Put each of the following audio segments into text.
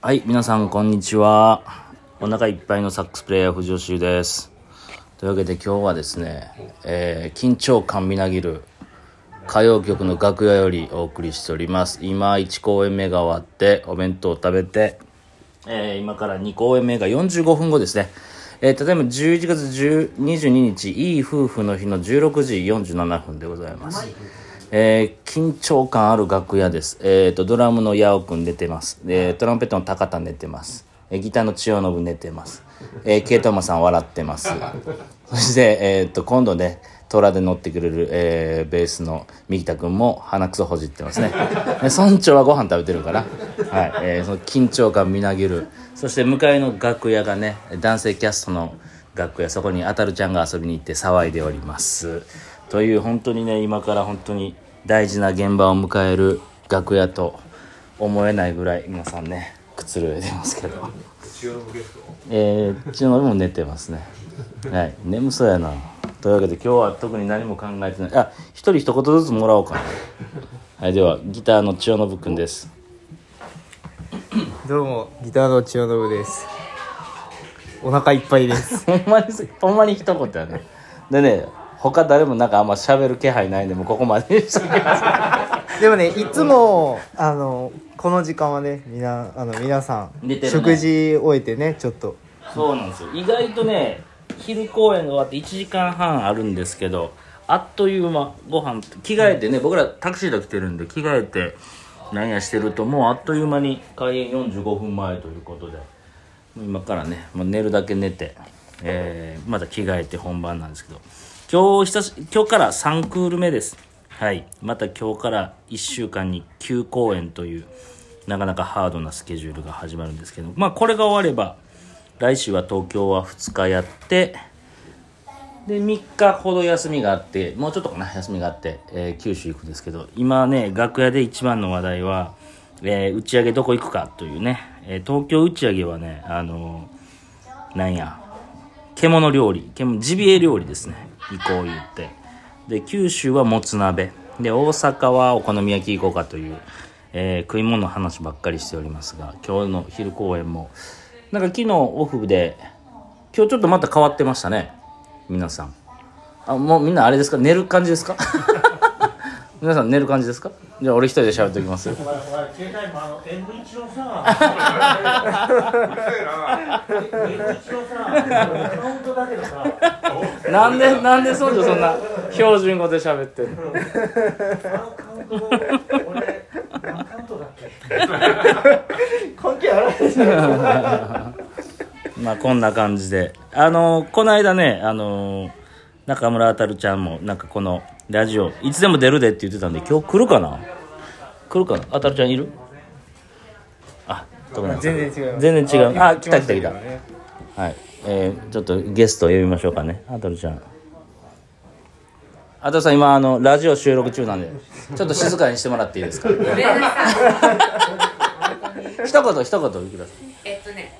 はい、皆さんこんにちは。お腹いっぱいのサックスプレイヤー藤吉です。というわけで今日はですね、えー緊張感みなぎる歌謡曲の楽屋よりお送りしております。今1公演目が終わってお弁当を食べて、えー今から2公演目が45分後ですね。えー、例えば11月22日、いい夫婦の日の16時47分でございます。えー緊張感ある楽屋です。えっ、と、ドラムのヤオくん寝てます。で、トランペットの高田寝てます。えーギターの千代信寝てます。えー、ケイトマさん笑ってます。そして、えっ、と、今度ね、虎で乗ってくれる、えーベースの三木田くんも鼻くそほじってますね。で村長はご飯食べてるから、はい、えーその緊張感みなぎる。そして向かいの楽屋がね、男性キャストの楽屋、そこにあたるちゃんが遊びに行って騒いでおります。という本当にね、今から本当に大事な現場を迎える楽屋と思えないぐらい皆さんね、くつろいでますけど。えー、千代信も寝てますね。はい、眠そうやな。というわけで今日は特に何も考えてない。あ、一人一言ずつもらおうかな。はい、ではギターの千代信くんです。どうもギターの千代信ですお腹いっぱいです ほんまにす、ほんまに一言やね。でね、他誰もなんかあんま喋る気配ないんで、もうここまでにしときます。でもねいつもあのこの時間はねみなあの皆さん、寝てるね。食事終えてねちょっと。そうなんですよ。意外とね昼公演が終わって1時間半あるんですけどあっという間ご飯着替えてね僕らタクシーで来てるんで着替えてなんやしてるともうあっという間に開演45分前ということで今からねもう寝るだけ寝て、えーまた着替えて本番なんですけど今日久し今日から3クール目です。はい。また今日から1週間に9公演というなかなかハードなスケジュールが始まるんですけどまあこれが終われば来週は東京は2日やってで3日ほど休みがあってもうちょっとかな休みがあって、えー九州行くんですけど今ね楽屋で一番の話題は、えー打ち上げどこ行くかというね、えー東京打ち上げはねあのーなんや獣料理獣ジビエ料理ですね。行こう言って。で九州はもつ鍋。で大阪はお好み焼き行こうかという、えー食い物の話ばっかりしておりますが今日の昼公演もなんか昨日オフで今日ちょっとまた変わってましたね。皆さん。あもうみんなあれですか？寝る感じですか？皆さん寝る感じですか？じゃあ俺一人で喋っておきますお前お前携帯もあの M1 のさ M1 のさカウントだけどさなんでなんで村長そんな標準語で喋ってんの？まあこんな感じで。あのこの間ねあの中村あたるちゃんもなんかこのラジオ。いつでも出るでって言ってたんで今日来るかな？来るかな？あたるちゃんいる？あどこなん。ですか全然違う。全然違う。あ来た来た来た。はい。えー、ちょっとゲストを呼びましょうかね。あたるちゃん。あたるさん今あのラジオ収録中なんで。ちょっと静かにしてもらっていいですか？一言一言ください。えっとね、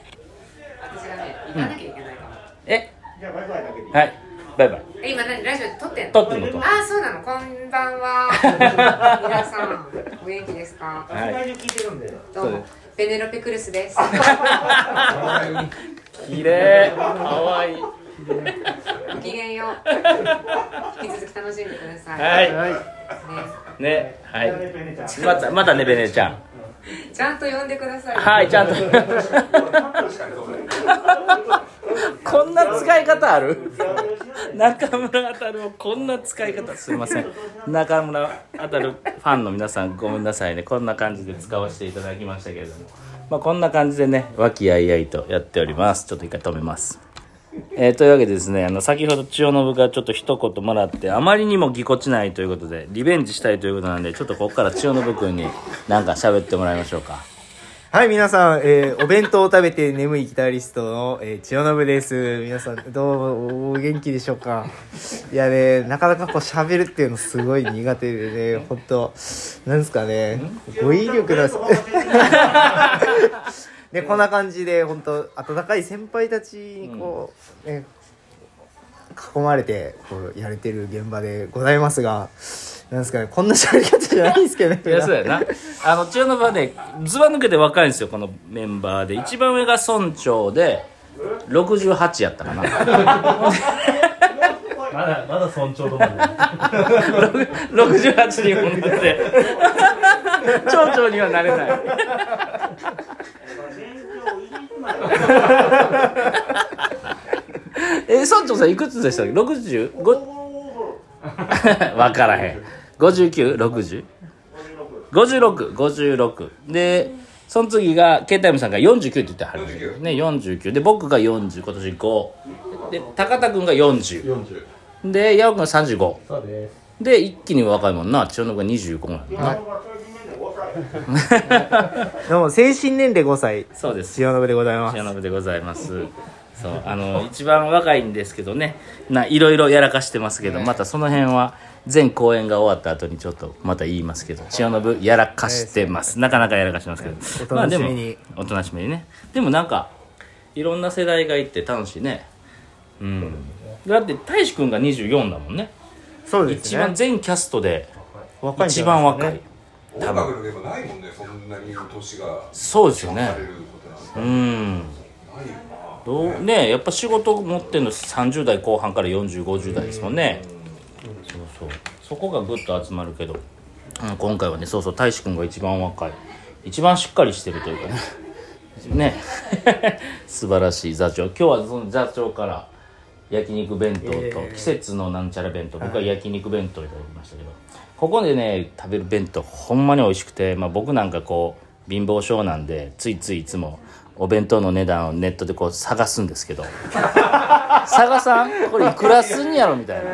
私がね、行かなきゃいけないかも。え？じゃあバイバイだけでいい。はい。バイバイ。え、今何ラジオ撮ってんの？撮ってんのとあー、そうなの。こんばんは。皆さん、お元気ですか？はい聞いてるんでどうも。ペネロペクルスです。綺麗かわいいごきげんよう。引き続き楽しんでください。はいね、ねはいまたまたねベネちゃんちゃんと呼んでください。はいちゃんと こんな使い方ある？中村あたるもこんな使い方。すいません。中村あたるファンの皆さんごめんなさいね。こんな感じで使わせていただきましたけれども。まあこんな感じでね和気あいあいとやっております。ちょっと一回止めます。えーというわけでですねあの先ほど千代信がちょっと一言もらってあまりにもぎこちないということでリベンジしたいということなんでちょっとここから千代信君に何か喋ってもらいましょうか。はい、皆さん、えーお弁当を食べて眠いギタリストの、えー千代信です。皆さん、どうも、お元気でしょうか？いやね、なかなかこう喋るっていうのすごい苦手でね、本当なんですかね、語彙力な、で、こんな感じで、本当温かい先輩たちにこう、ね、囲まれてこうやれてる現場でございますがなんですかねこんな喋り方じゃないんですけどねいやそうやな。あの千代のはねずば抜けて若いんですよこのメンバーで。一番上が村長で68やったかな。まだまだ尊重とかね68にもなって。町長にはなれない。え村長さんいくつでしたっけ？65? 分 からへん 5960?5656 でその次がケイタイムさんが49って言ってはるね。49で僕が40今年5で高田君が40 40で矢尾君が35そうです。で一気に若いもんな。千代信が25なんだな でも精神年齢5歳。そうです。千代信でございます。千代信でございます。そうあの一番若いんですけどね。ないろいろやらかしてますけどまたその辺は全公演が終わった後にちょっとまた言いますけど千代信やらかしてます。なかなかやらかしてますけど。まあでもお楽しみに。ね。でもなんかいろんな世代がいて楽しいね。うん。だって大志くんが24だもんね。そうです一番ね全キャストで一番若い。音楽のでもないもんねそんなに年がそうですよね。うん。どうねやっぱ仕事持ってんの30代後半から4050代ですもんね、そう。そこがぐっと集まるけど、うん、今回はねそうそう大志くんが一番若い。一番しっかりしてるというかね。ね。素晴らしい座長。今日はその座長から焼肉弁当ええ。と季節のなんちゃら弁当。僕は焼肉弁当いただきましたけど。ここでね食べる弁当ほんまに美味しくて、まあ、僕なんかこう貧乏症なんでついついいつもお弁当の値段をネットでこう探すんですけど 探さん？これいくらすんやろみたいな。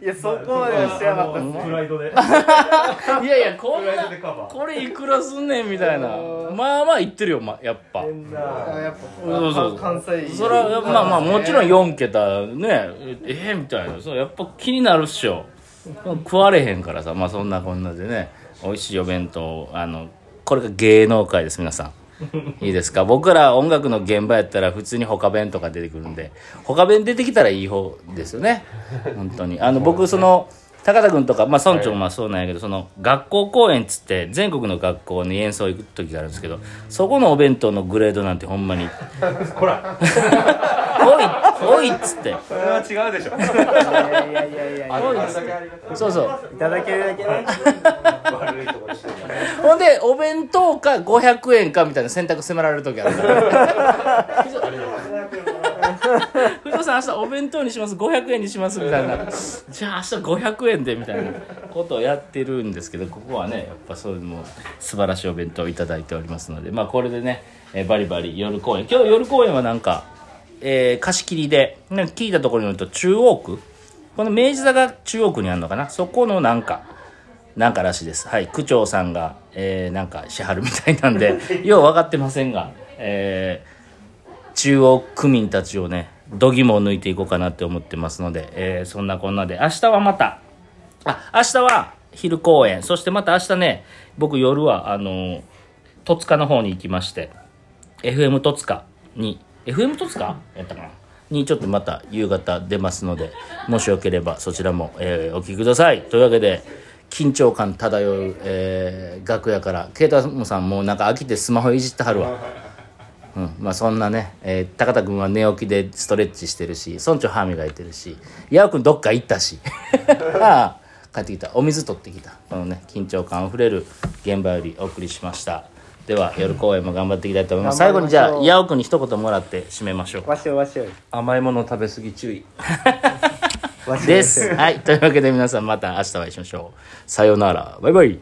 いやそこまでは知らなかったですプライドで。いやいやこんなこれいくらすんねんみたいな。まあまあ言ってるよ、ま、やっぱ。あやっそうそ関西それはまあまあもちろん4桁ねええみたいな。そうやっぱ気になるっしょ。食われへんからさまあそんなこんなでね美味しいお弁当あのこれが芸能界です皆さん いいですか？僕ら音楽の現場やったら普通に他弁とか出てくるんで他弁出てきたらいい方ですよね。本当に。あの僕その高田君とか、まあ、村長もまあそうなんやけど、その学校公演っつって全国の学校に演奏行く時があるんですけどそこのお弁当のグレードなんてほんまに。ほら。おいおいっつって。それは違うでしょ。いやいやいやいやいや。おいっつって。そうそういただけるだけね悪いとこでしてほんでお弁当か500円かみたいな選択迫られる時ある。から藤尾さん明日お弁当にします。500円にしますみたいな。じゃあ明日500円でみたいなことをやってるんですけどここはねやっぱそういうのも素晴らしいお弁当をいただいておりますのでまあこれでね、えーバリバリ夜公演。今日夜公演はなんか、えー貸し切りでなんか聞いたところによると中央区この明治座が中央区にあるのかなそこのなんかなんからしいです。はい。区長さんが、えー、なんかしはるみたいなんで、よう分かってませんが、えー、中央区民たちをね、度肝を抜いていこうかなって思ってますので、えー、そんなこんなで、明日はまた、あ、明日は昼公演、そしてまた明日ね、僕夜は、あのー、戸塚の方に行きまして、FM 戸塚に FM 戸塚やったかな？にちょっとまた夕方出ますのでもしよければそちらも、えーお聞きください。というわけで緊張感漂う、えー楽屋から啓太さんもうなんか飽きてスマホいじってはるわ。うん、まあそんなね、えー高田君は寝起きでストレッチしてるし村長歯磨いてるし矢尾君どっか行ったし。帰ってきた。お水取ってきた。このね緊張感あふれる現場よりお送りしました。では夜公演も頑張っていきたいと思います。最後にじゃあ矢尾君に一言もらって締めましょう。わしょいわしょい甘いもの食べ過ぎ注意。です。はい。というわけで皆さんまた明日お会いしましょう。さようなら。バイバイ